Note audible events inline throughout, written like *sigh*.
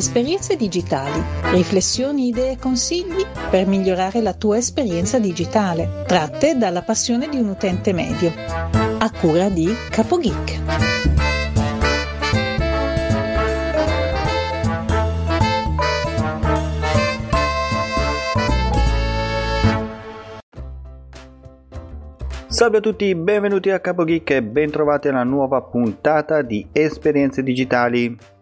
Esperienze digitali, riflessioni, idee e consigli per migliorare la tua esperienza digitale, tratte dalla passione di un utente medio. A cura di CapoGeek. Salve a tutti, benvenuti a CapoGeek e bentrovati alla nuova puntata di Esperienze Digitali.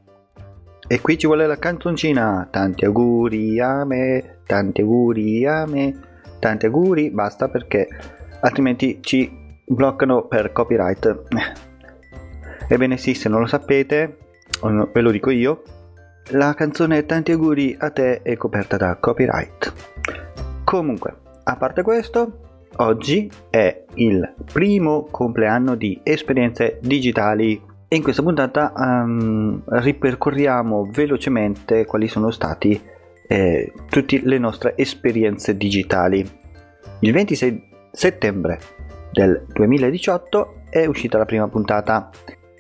E qui ci vuole la canzoncina. Tanti auguri a me, tanti auguri a me, tanti auguri. Basta perché altrimenti ci bloccano per copyright. *laughs* Ebbene sì, se non lo sapete, ve lo dico io, la canzone Tanti auguri a te è coperta da copyright. Comunque, a parte questo, oggi è il primo compleanno di esperienze digitali e in questa puntata um, ripercorriamo velocemente quali sono stati eh, tutte le nostre esperienze digitali. Il 26 settembre del 2018 è uscita la prima puntata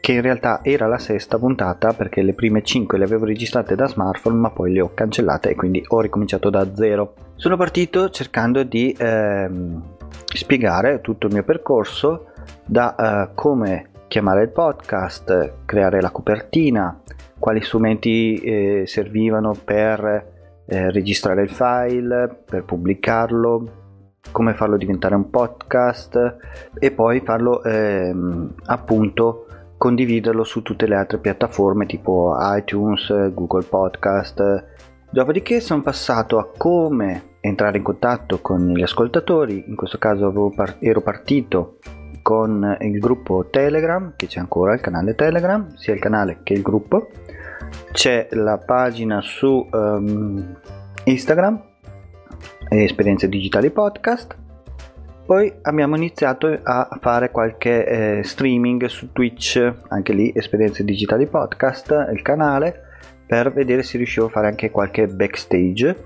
che in realtà era la sesta puntata perché le prime 5 le avevo registrate da smartphone ma poi le ho cancellate e quindi ho ricominciato da zero. Sono partito cercando di ehm, spiegare tutto il mio percorso da eh, come chiamare il podcast, creare la copertina, quali strumenti eh, servivano per eh, registrare il file, per pubblicarlo, come farlo diventare un podcast e poi farlo ehm, appunto condividerlo su tutte le altre piattaforme tipo iTunes, Google Podcast. Dopodiché sono passato a come entrare in contatto con gli ascoltatori, in questo caso ero partito con il gruppo Telegram, che c'è ancora il canale Telegram, sia il canale che il gruppo. C'è la pagina su um, Instagram, Esperienze Digitali Podcast. Poi abbiamo iniziato a fare qualche eh, streaming su Twitch, anche lì Esperienze Digitali Podcast, il canale, per vedere se riuscivo a fare anche qualche backstage.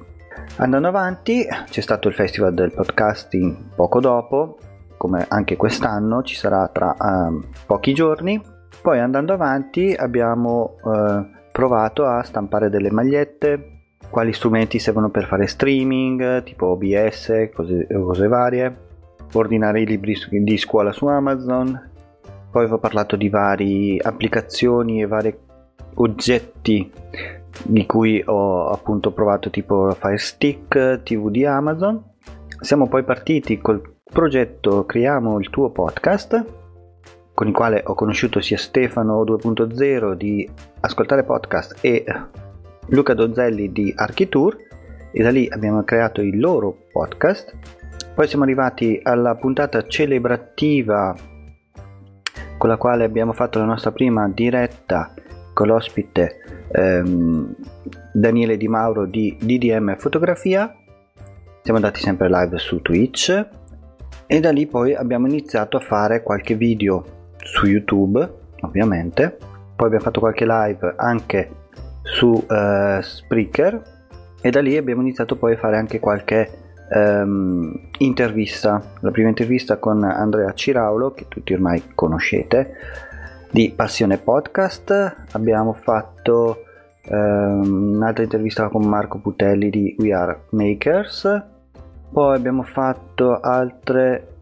Andando avanti, c'è stato il festival del podcasting poco dopo, come anche quest'anno ci sarà tra uh, pochi giorni. Poi andando avanti abbiamo uh, provato a stampare delle magliette, quali strumenti servono per fare streaming, tipo OBS, cose, cose varie, ordinare i libri di scuola su Amazon. Poi vi ho parlato di varie applicazioni e vari oggetti di cui ho appunto provato tipo Fire Stick TV di Amazon. Siamo poi partiti col progetto Creiamo il tuo podcast, con il quale ho conosciuto sia Stefano 2.0 di Ascoltare Podcast e Luca Donzelli di Architour e da lì abbiamo creato il loro podcast. Poi siamo arrivati alla puntata celebrativa con la quale abbiamo fatto la nostra prima diretta con l'ospite ehm, Daniele Di Mauro di DDM Fotografia. Siamo andati sempre live su Twitch e da lì poi abbiamo iniziato a fare qualche video su YouTube ovviamente. Poi abbiamo fatto qualche live anche su uh, Spreaker. E da lì abbiamo iniziato poi a fare anche qualche um, intervista. La prima intervista con Andrea Ciraulo che tutti ormai conoscete di Passione Podcast. Abbiamo fatto um, un'altra intervista con Marco Putelli di We Are Makers poi abbiamo fatto altre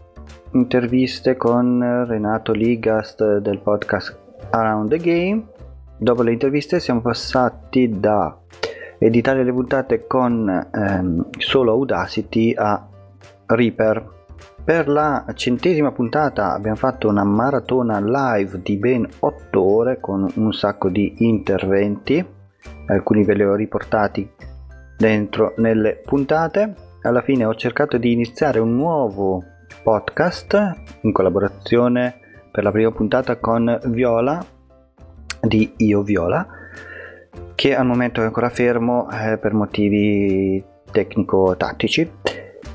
interviste con Renato Ligast del podcast Around the Game. Dopo le interviste siamo passati da editare le puntate con ehm, solo Audacity a Reaper. Per la centesima puntata abbiamo fatto una maratona live di ben 8 ore con un sacco di interventi, alcuni ve li ho riportati dentro nelle puntate alla fine ho cercato di iniziare un nuovo podcast in collaborazione per la prima puntata con Viola di Io Viola che al momento è ancora fermo eh, per motivi tecnico-tattici.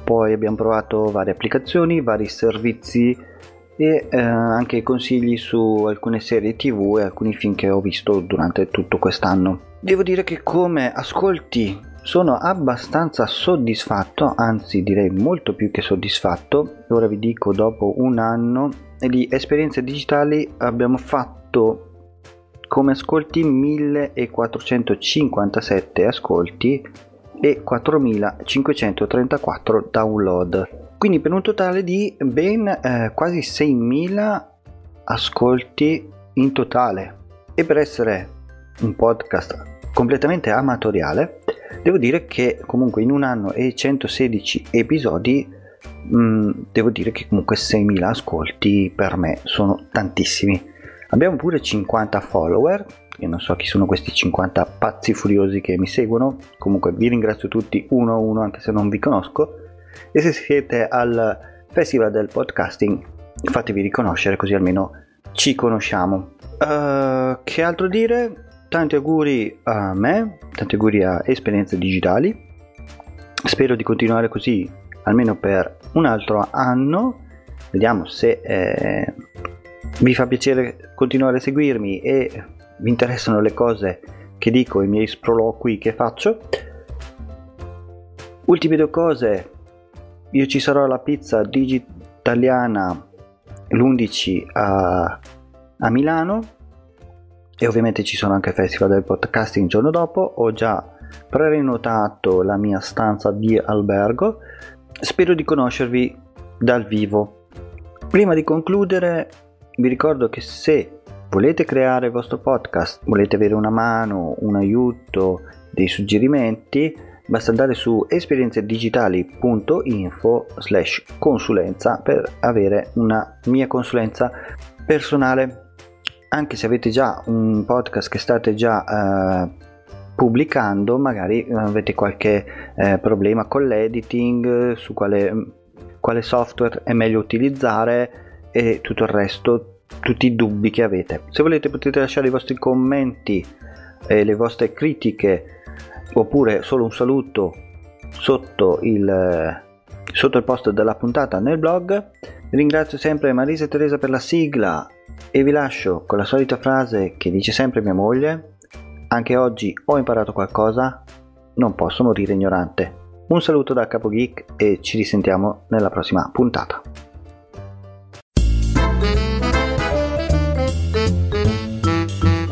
Poi abbiamo provato varie applicazioni, vari servizi e eh, anche consigli su alcune serie tv e alcuni film che ho visto durante tutto quest'anno. Devo dire che come ascolti sono abbastanza soddisfatto, anzi direi molto più che soddisfatto. Ora vi dico, dopo un anno di esperienze digitali abbiamo fatto come ascolti 1457 ascolti e 4534 download. Quindi per un totale di ben eh, quasi 6000 ascolti in totale. E per essere un podcast completamente amatoriale, devo dire che comunque in un anno e 116 episodi, mh, mm, devo dire che comunque 6000 ascolti per me sono tantissimi. Abbiamo pure 50 follower, e non so chi sono questi 50 pazzi furiosi che mi seguono, comunque vi ringrazio tutti uno a uno anche se non vi conosco, e se siete al Festival del Podcasting fatevi riconoscere così almeno ci conosciamo. Uh, che altro dire? Tanti auguri a me, tanti auguri a Esperienze Digitali. Spero di continuare così almeno per un altro anno. Vediamo se eh, vi fa piacere continuare a seguirmi e vi interessano le cose che dico, i miei sproloqui che faccio. Ultime due cose, io ci sarò alla pizza digitaliana l'11 a, a Milano e ovviamente ci sono anche festival del podcasting il giorno dopo. Ho già prenotato la mia stanza di albergo. Spero di conoscervi dal vivo. Prima di concludere vi ricordo che se volete creare il vostro podcast volete avere una mano un aiuto dei suggerimenti basta andare su esperienzedigitali.info slash consulenza per avere una mia consulenza personale anche se avete già un podcast che state già eh, pubblicando, magari avete qualche eh, problema con l'editing, su quale, quale software è meglio utilizzare e tutto il resto, tutti i dubbi che avete. Se volete potete lasciare i vostri commenti e le vostre critiche oppure solo un saluto sotto il, sotto il post della puntata nel blog. Ringrazio sempre Marisa e Teresa per la sigla e vi lascio con la solita frase che dice sempre mia moglie, anche oggi ho imparato qualcosa, non posso morire ignorante. Un saluto da Capo Geek e ci risentiamo nella prossima puntata.